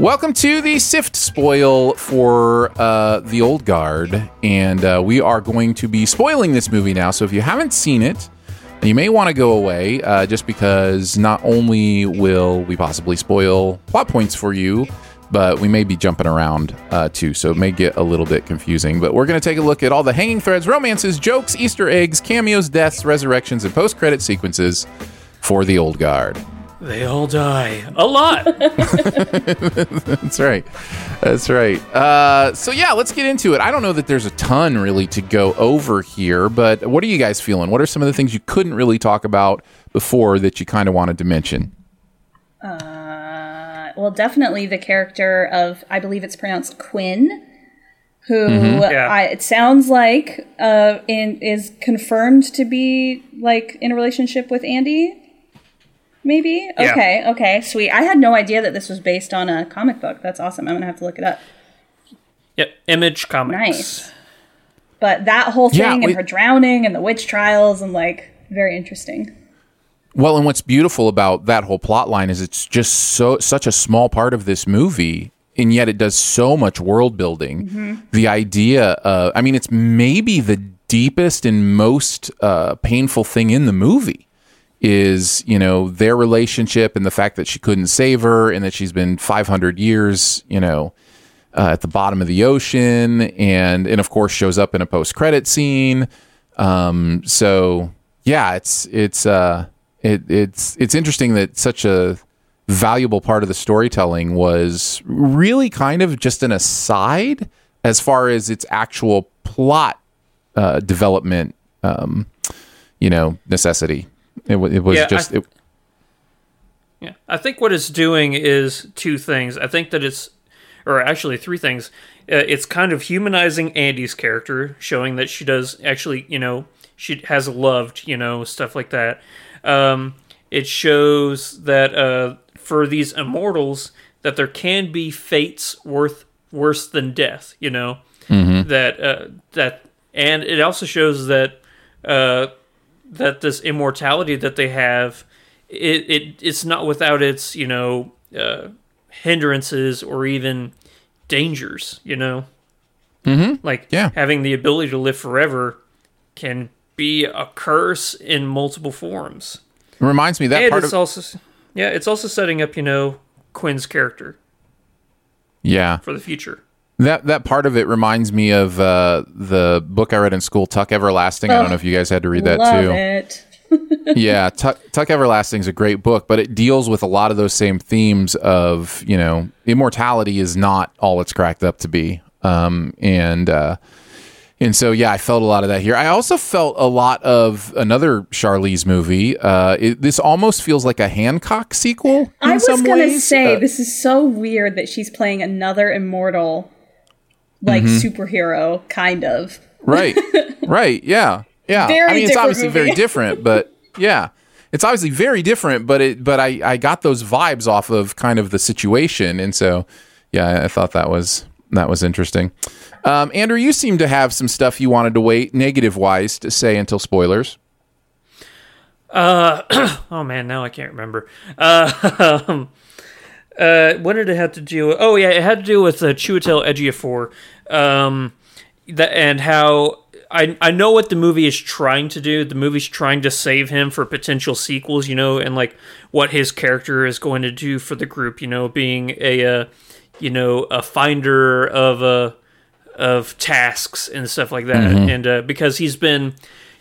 Welcome to the Sift Spoil for uh, the Old Guard, and uh, we are going to be spoiling this movie now. So if you haven't seen it, you may want to go away uh, just because not only will we possibly spoil plot points for you, but we may be jumping around uh, too, so it may get a little bit confusing. But we're going to take a look at all the hanging threads, romances, jokes, Easter eggs, cameos, deaths, resurrections, and post credit sequences for the Old Guard. They all die a lot. That's right. That's right. Uh, so yeah, let's get into it. I don't know that there's a ton really to go over here, but what are you guys feeling? What are some of the things you couldn't really talk about before that you kind of wanted to mention? Uh, well, definitely the character of I believe it's pronounced Quynh, who Yeah. I, it sounds like uh, in is confirmed to be like in a relationship with Andy. Maybe. Yeah. Okay. Okay. Sweet. I had no idea that this was based on a comic book. That's awesome. I'm gonna have to look it up. yep, Image Comics. Nice. But that whole thing Yeah, and her drowning and the witch trials and like very interesting. Well, and what's beautiful about that whole plot line is it's just so such a small part of this movie, and yet it does so much world building. The idea, uh, I mean, it's maybe the deepest and most uh, painful thing in the movie is you know their relationship and the fact that she couldn't save her and that she's been 500 years you know uh, at the bottom of the ocean and and of course shows up in a post credit scene. Um so yeah it's it's uh it it's it's interesting that such a valuable part of the storytelling was really kind of just an aside as far as its actual plot uh development um you know necessity it, it was Yeah, I- just it, Yeah, I think what it's doing is two things. I think that it's, or actually three things. Uh, it's kind of humanizing Andy's character, showing that she does actually, you know, she has loved, you know, stuff like that. Um, it shows that uh, for these immortals, that there can be fates worth worse than death. You know, that uh, that, and it also shows that uh, that this immortality that they have it, it it's not without its you know uh, hindrances or even dangers you know? Mm-hmm. like Yeah. having the ability to live forever can be a curse in multiple forms. It reminds me that and part it's of also yeah it's also setting up you know Quynh's character. Yeah. For the future That that part of it reminds me of uh, the book I read in school, Tuck Everlasting. I don't know if you guys had to read that Love too. it. yeah, Tuck, Tuck Everlasting is a great book, but it deals with a lot of those same themes of you know immortality is not all it's cracked up to be, um, and uh, and so yeah, I felt a lot of that here. I also felt a lot of another Charlize movie. Uh, it, this almost feels like a Hancock sequel. In I was gonna ways. say Uh, this is so weird that she's playing another immortal, like Mm-hmm. superhero, kind of. Right. right. Yeah. Yeah. Very I mean, it's obviously movie. very different, but yeah, it's obviously very different. But it, but I, I got those vibes off of kind of the situation, and so yeah, I thought that was that was interesting. Um, Andrew, you seem to have some stuff you wanted to wait negative wise to say until spoilers. Uh oh man now i can't remember uh, um, uh, what did it have to do with oh yeah it had to do with uh, Chiwetel Ejiofor um, that and how I, I know what the movie is trying to do. The movie's trying to save him for potential sequels, you know, and like what his character is going to do for the group, you know, being a, uh, you know, a finder of uh, of tasks and stuff like that. And uh, because he's been,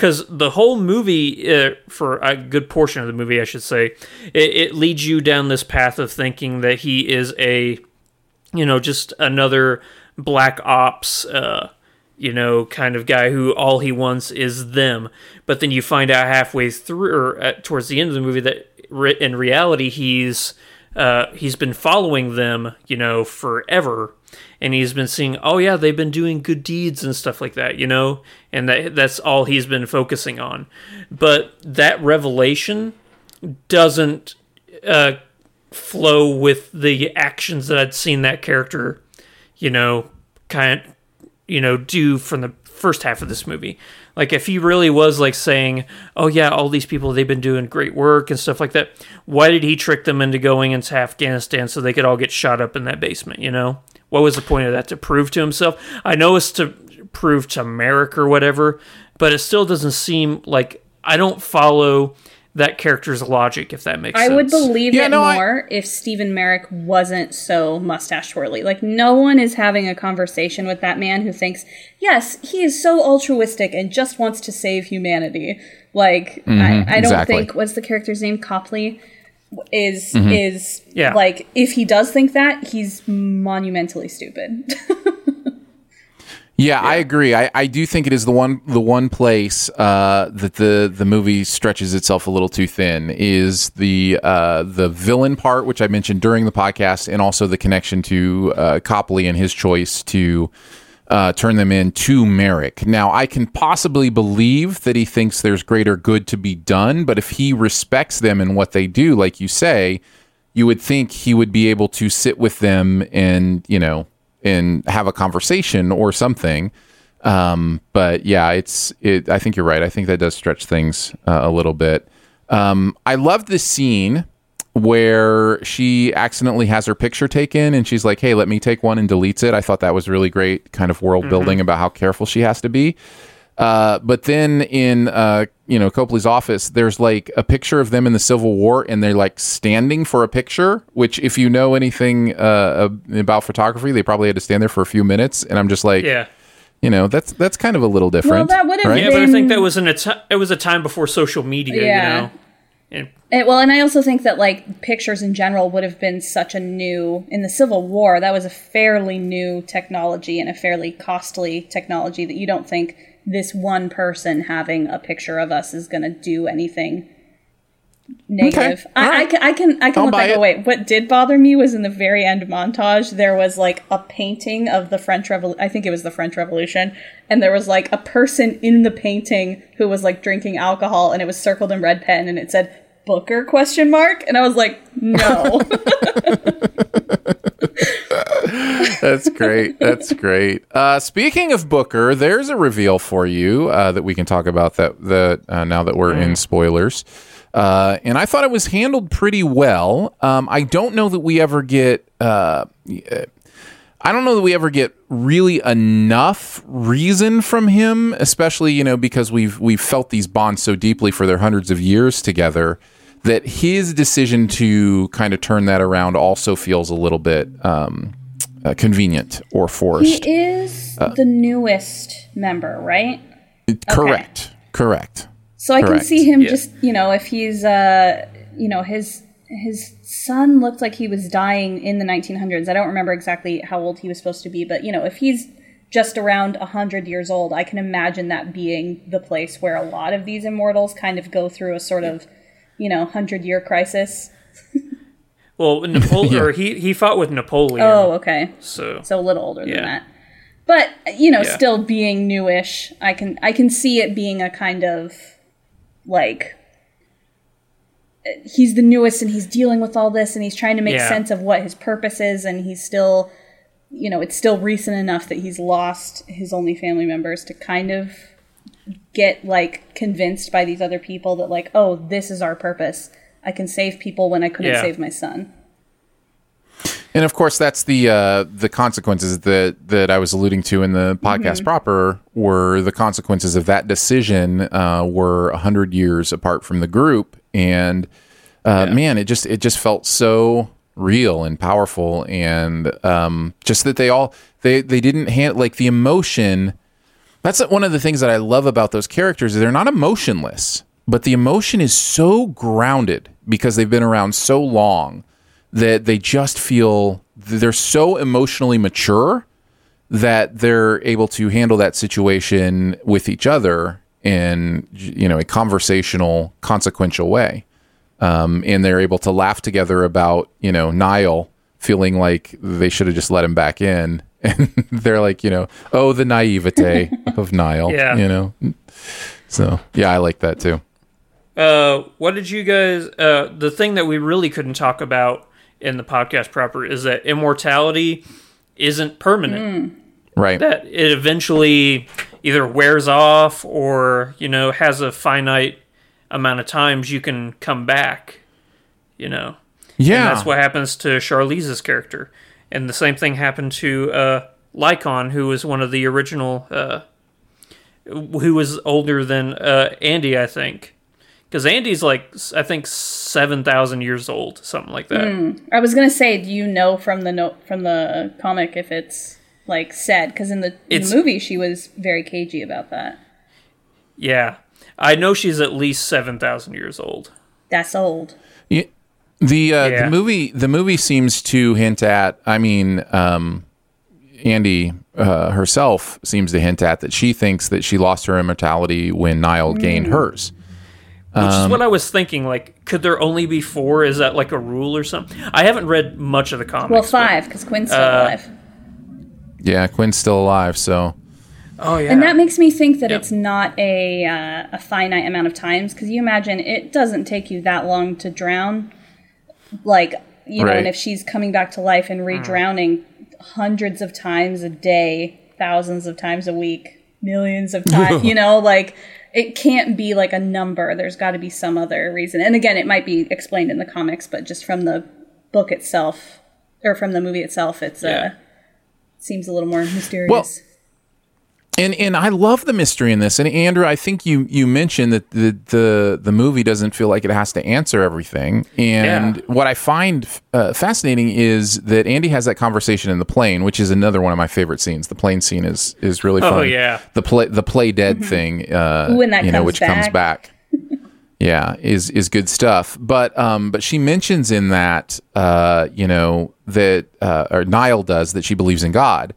because the whole movie, uh, for a good portion of the movie, I should say, it, it leads you down this path of thinking that he is a, you know, just another black ops. Uh, you know, kind of guy who all he wants is them. But then you find out halfway through, or at, towards the end of the movie, that re- in reality he's uh, he's been following them, you know, forever, and he's been seeing, oh yeah, they've been doing good deeds and stuff like that, you know, and that that's all he's been focusing on. But that revelation doesn't uh, flow with the actions that I'd seen that character, you know, kind of, you know, do from the first half of this movie. Like if he really was like saying, "Oh yeah, all these people they've been doing great work and stuff like that," why did he trick them into going into Afghanistan so they could all get shot up in that basement? You know, what was the point of that? To prove to himself? I know it's to prove to Merrick or whatever, but it still doesn't seem like I don't follow that character's logic, if that makes I sense. I would believe Yeah, it no, I- more if Steven Merrick wasn't so mustache twirly. Like, no one is having a conversation with that man who thinks, yes, he is so altruistic and just wants to save humanity. Like, I, I don't Mm-hmm, exactly. think, what's the character's name? Copley? Is, Mm-hmm. is, Yeah. like, if he does think that, he's monumentally stupid. Yeah, I agree. I, I do think it is the one the one place uh, that the the movie stretches itself a little too thin is the uh, the villain part, which I mentioned during the podcast, and also the connection to uh, Copley and his choice to uh, turn them in to Merrick. Now, I can possibly believe that he thinks there's greater good to be done, but if he respects them and what they do, like you say, you would think he would be able to sit with them and you know and have a conversation or something. Um, but yeah, it's it. I think you're right. I think that does stretch things uh, a little bit. Um, I love this scene where she accidentally has her picture taken and she's like, "Hey, let me take one," and deletes it. I thought that was really great, kind of world building about how careful she has to be. Uh, but then in uh, you know Copley's office, there's like a picture of them in the Civil War, and they're like standing for a picture. Which, if you know anything uh, about photography, they probably had to stand there for a few minutes. And I'm just like, yeah. you know, that's that's kind of a little different. Well, that would have right? Yeah, but I think that was an a it was a time before social media, Yeah. you know. And And, well, and I also think that like pictures in general would have been such a new in the Civil War. That was a fairly new technology and a fairly costly technology that you don't think this one person having a picture of us is going to do anything negative. All I, I right. can I can I can I'll look back. wait, what did bother me was in the very end montage there was like a painting of the French Revolution. I think it was the French Revolution, and there was like a person in the painting who was like drinking alcohol, and it was circled in red pen, and it said Booker question mark, and I was like, no. That's great. That's great. Uh, speaking of Booker, there's a reveal for you uh, that we can talk about that that uh, now that we're in spoilers. Uh, and I thought it was handled pretty well. Um, I don't know that we ever get. Uh, I don't know that we ever get really enough reason from him, especially you know because we've we've felt these bonds so deeply for their hundreds of years together. That his decision to kind of turn that around also feels a little bit um, uh, convenient or forced. he forced. is the newest member, right? Correct. Correct. So I can see him Yeah. just, you know, if he's, uh, you know, his his son looked like he was dying in the 1900s. I don't remember exactly how old he was supposed to be, but you know, if he's just around 100 years old, I can imagine that being the place where a lot of these immortals kind of go through a sort of, you know, 100 year crisis. well, Napoleon or he he fought with Napoleon. Oh, okay. so So a little older Yeah. than that. But, you know, Yeah. still being newish, I can I can see it being a kind of like he's the newest and he's dealing with all this and he's trying to make Yeah. sense of what his purpose is and he's still you know, it's still recent enough that he's lost his only family members to kind of get like convinced by these other people that like, oh, this is our purpose. I can save people when I couldn't Yeah. save my son. And of course, that's the uh, the consequences that that I was alluding to in the podcast proper were the consequences of that decision uh, were a hundred years apart from the group, and uh, man, it just it just felt so real and powerful, and um, just that they all they they didn't hand like the emotion. That's one of the things that I love about those characters. Is they're not emotionless, but the emotion is so grounded because they've been around so long that they just feel they're so emotionally mature that they're able to handle that situation with each other in you know a conversational, consequential way, um, and they're able to laugh together about you know Nile feeling like they should have just let him back in, and they're like you know oh the naivete of Nile, Yeah. you know. So yeah, I like that too. Uh, what did you guys? Uh, the thing that we really couldn't talk about in the podcast proper is that immortality isn't permanent. Right. That it eventually either wears off or you know has a finite amount of times you can come back. You know, yeah. and that's what happens to Charlize's character, and the same thing happened to uh, Lykon, who was one of the original. Uh, who was older than uh, Andy, I think. Because Andy's like, I think seven thousand years old, something like that. I was gonna say, do you know from the note from the comic if it's like said? Because in the, in the movie, she was very cagey about that. Yeah, I know she's at least seven thousand years old. That's old. Yeah. The uh, Yeah. the movie the movie seems to hint at. I mean, um, Andy uh, herself seems to hint at that she thinks that she lost her immortality when Nile gained hers. Which is Um, what I was thinking. Like, could there only be four? Is that like a rule or something? I haven't read much of the comics. Well, five because Quynh's still Uh, alive, Yeah, Quynh's still alive, so Oh yeah. and that makes me think that Yeah. it's not a uh, a finite amount of times. Because you imagine it doesn't take you that long to drown. Like you know, and if she's coming back to life and re-drowning hundreds of times a day, thousands of times a week, millions of times, you know, like it can't be like a number. There's got to be some other reason. And again, it might be explained in the comics, but just from the book itself or from the movie itself, it's Yeah. uh seems a little more mysterious. And and I love the mystery in this. And Andrew, I think you you mentioned that the the the movie doesn't feel like it has to answer everything. And Yeah. what I find uh, fascinating is that Andy has that conversation in the plane, which is another one of my favorite scenes. The plane scene is is really fun. Oh, yeah. the play the play dead thing. Uh, Ooh, and that you know, comes which comes back. back. yeah, is is good stuff. But um, but she mentions in that uh, you know that uh, or Nile does that she believes in God.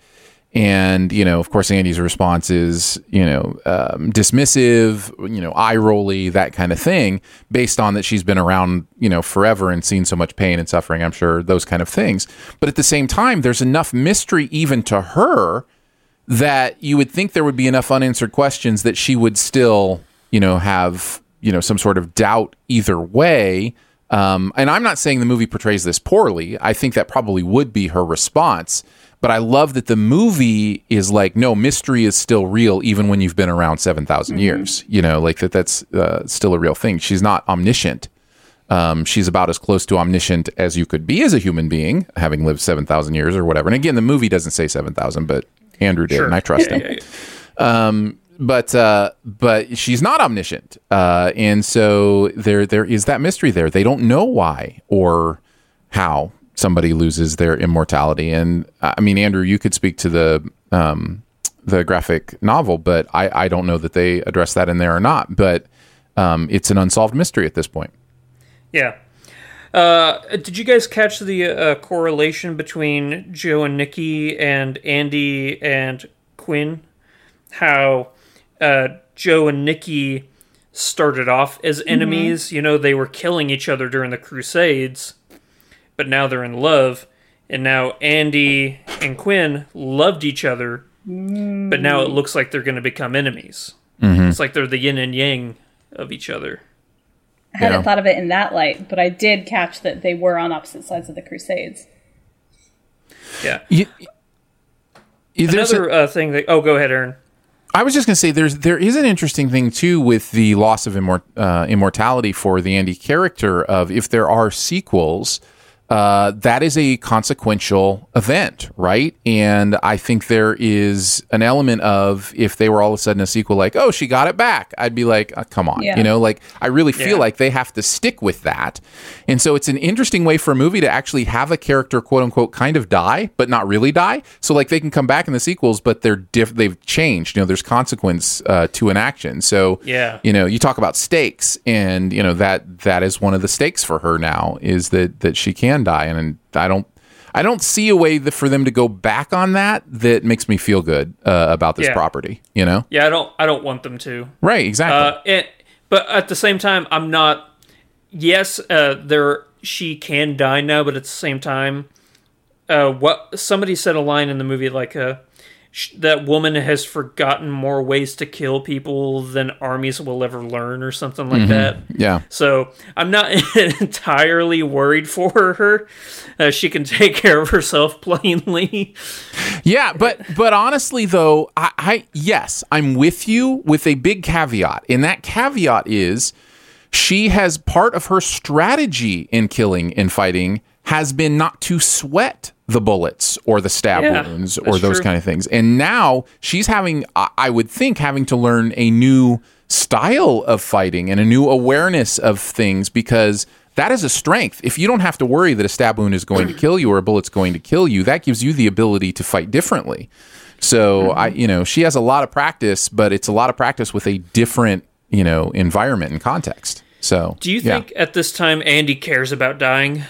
And you know, of course, Andy's response is you know um, dismissive, you know, eye rolly, that kind of thing, based on that she's been around you know forever and seen so much pain and suffering. I'm sure those kind of things. But at the same time, there's enough mystery even to her that you would think there would be enough unanswered questions that she would still, you know, have, you know, some sort of doubt either way. Um, and I'm not saying the movie portrays this poorly. I think that probably would be her response. But I love that the movie is like, no, mystery is still real, even when you've been around 7,000 years. You know, like that that's uh, still a real thing. She's not omniscient. Um, she's about as close to omniscient as you could be as a human being, having lived 7,000 years or whatever. And again, the movie doesn't say 7,000, but Andrew did, Sure. and I trust him yeah, yeah. but uh, but she's not omniscient, uh, and so there there is that mystery there. They don't know why or how somebody loses their immortality. And uh, I mean, Andrew, you could speak to the um, the graphic novel, but I I don't know that they address that in there or not. But um, it's an unsolved mystery at this point. Yeah. Uh, did you guys catch the uh, correlation between Joe and Nicky and Andy and Quynh? How uh, Joe and Nicky started off as enemies. You know, they were killing each other during the Crusades, but now they're in love. And now Andy and Quynh loved each other, but now it looks like they're going to become enemies. It's like they're the yin and yang of each other. I hadn't Yeah. thought of it in that light, but I did catch that they were on opposite sides of the Crusades. Yeah. You, you- there's a- Another uh, thing that. Oh, go ahead, Aaron. I was just going to say there's there is an interesting thing too with the loss of immort- uh, immortality for the Andy character of if there are sequels, uh, that is a consequential event, right? And I think there is an element of if they were all of a sudden a sequel, like oh she got it back, I'd be like uh, come on, Yeah. you know, like I really feel Yeah. like they have to stick with that, and so it's an interesting way for a movie to actually have a character quote unquote kind of die, but not really die. So like they can come back in the sequels, but they're diff- they've changed. You know, there's consequence uh, to an action. So Yeah. you know, you talk about stakes, and you know that that is one of the stakes for her now is that that she can die, and, I don't. I don't see a way that for them to go back on that that makes me feel good uh, about this Yeah. property. You know, Yeah, I don't I don't want them to. right? Exactly. Uh, and, but at the same time, I'm not. Yes, uh, there she can die now, but at the same time, uh, what somebody said a line in the movie like, uh, "That woman has forgotten more ways to kill people than armies will ever learn," or something like that. yeah. So I'm not entirely worried for her. Uh, she can take care of herself plainly. Yeah, but but honestly though, I, I yes, I'm with you with a big caveat. And that caveat is she has part of her strategy in killing and fighting has been not to sweat the bullets or the stab Yeah, wounds or those true. kind of things. And now she's having I would think having to learn a new style of fighting and a new awareness of things because that is a strength. If you don't have to worry that a stab wound is going to kill you or a bullet's going to kill you, that gives you the ability to fight differently. So mm-hmm. I, you know, she has a lot of practice, but it's a lot of practice with a different, you know, environment and context. So Do you yeah. think at this time Andy cares about dying?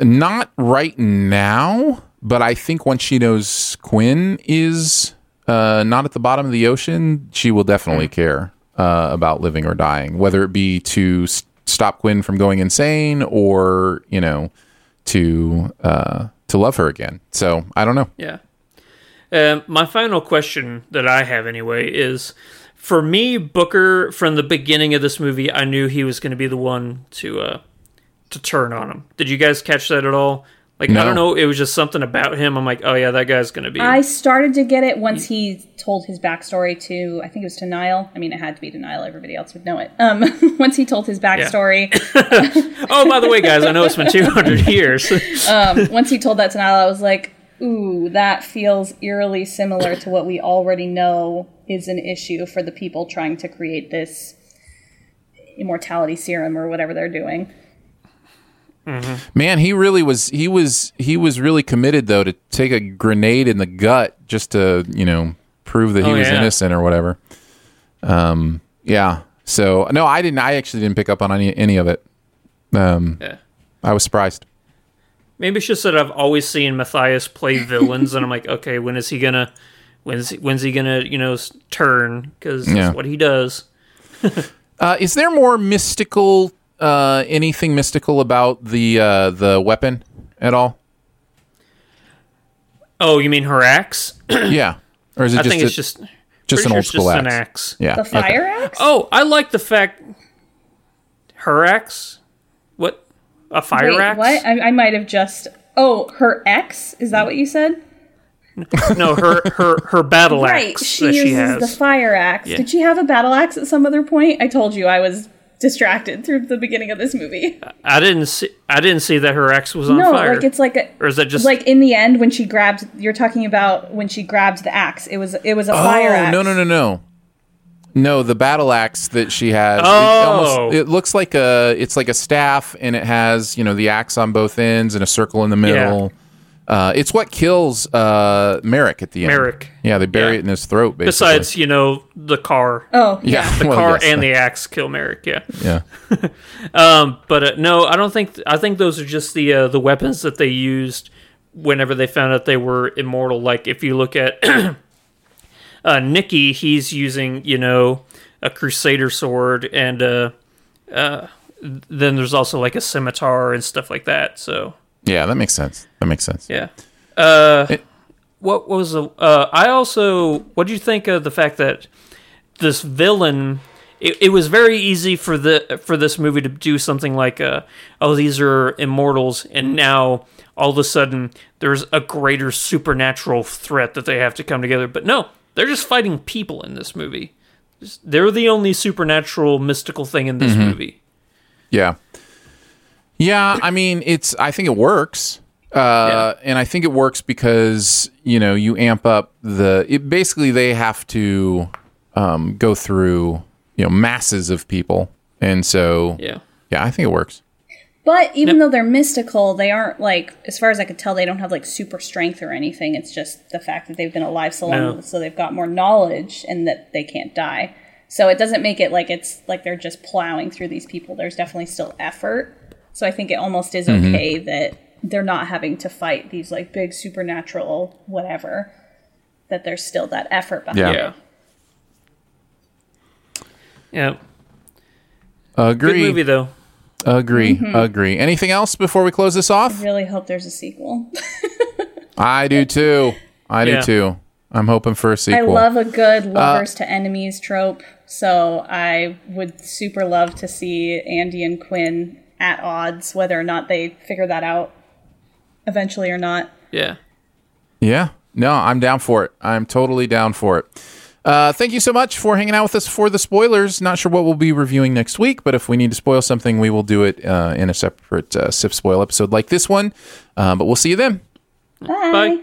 Not right now? But I think once she knows Quynh is uh, not at the bottom of the ocean, she will definitely care uh, about living or dying, whether it be to s- stop Quynh from going insane or you know to uh, to love her again. So I don't know. Yeah. Um, my final question that I have anyway is for me, Booker, from the beginning of this movie, I knew he was going to be the one to uh, to turn on him. Did you guys catch that at all? Like, I don't know. It was just something about him. I'm like, oh, yeah, that guy's going to be. I started to get it once he told his backstory to, I think it was to Nile. I mean, it had to be to Nile. Everybody else would know it. Um, once he told his backstory, oh, by the way, guys, I know it's been 200 years. um, once he told that to Nile, I was like, ooh, that feels eerily similar to what we already know is an issue for the people trying to create this immortality serum or whatever they're doing. Man, he really was. He was. He was really committed though to take a grenade in the gut just to you know prove that he Oh, was yeah. innocent or whatever. Um. Yeah. So no, I didn't. I actually didn't pick up on any any of it. Um. Yeah. I was surprised. Maybe it's just that I've always seen Matthias play villains, and I'm like, okay, when is he gonna, when's he, when's he gonna, you know, turn? Because Yeah. that's what he does. Uh, is there more mystical? Uh, anything mystical about the uh, the weapon at all? Oh, you mean her axe? yeah. Or is it I just think a- it's just just an sure old school just axe? an axe. Yeah. The okay. fire axe? Oh, I like the fact her axe. What a fire Wait, axe? what? I, I might have just. Oh, her ex? Is that what you said? No, her her her battle Right, axe she that uses she has. the fire axe. Did she have a battle axe at some other point? I told you I was distracted through the beginning of this movie. I didn't see. I didn't see that her axe was on no, fire. like it's like a or is that just like in the end when she grabbed. You're talking about when she grabbed the axe. It was it was a fire oh axe. no no no no no the battle axe that she has it, Oh. almost, it looks like a it's like a staff and it has you know the axe on both ends and a circle in the middle uh, it's what kills uh, Merrick at the end Merrick. yeah they bury Yeah. it in his throat basically. besides you know the car, Oh yeah the well, car yes. and the axe kill Merrick. Yeah. yeah Um, but uh, no, I don't think. I think those are just the uh, the weapons that they used whenever they found out they were immortal. Like if you look at uh, Nicky, he's using you know a crusader sword, and uh, uh, then there's also like a scimitar and stuff like that. So yeah that makes sense that makes sense yeah. Uh, It- what was the? Uh, I also. What do you think of the fact that this villain? It, it was very easy for the for this movie to do something like, uh, "Oh, these are immortals," and now all of a sudden there's a greater supernatural threat that they have to come together. But no, they're just fighting people in this movie. They're the only supernatural mystical thing in this movie. Yeah. Yeah, I mean, it's. I think it works, uh, and I think it works because you know you amp up the. It basically they have to um, go through you know masses of people, and so Yeah. yeah, I think it works. But even though they're mystical, they aren't like, as far as I could tell, they don't have like super strength or anything. It's just the fact that they've been alive so long, No. so they've got more knowledge and that they can't die. So it doesn't make it like it's like they're just plowing through these people. There's definitely still effort. So I think it almost is okay that they're not having to fight these like big supernatural whatever. That there's still that effort behind Yeah. it. Yeah. Yeah. Agree. Good movie though. Agree. Mm-hmm. Agree. Anything else before we close this off? I Really hope there's a sequel. I do too. I do too. I'm hoping for a sequel. I love a good lovers to enemies trope, so I would super love to see Andy and Quynh at odds, whether or not they figure that out eventually or not. Yeah. Yeah. No, I'm down for it. I'm totally down for it. Uh, thank you so much for hanging out with us for the spoilers. Not sure what we'll be reviewing next week, but if we need to spoil something, we will do it uh, in a separate uh, SIF spoil episode like this one. Uh, but we'll see you then. Bye. Bye.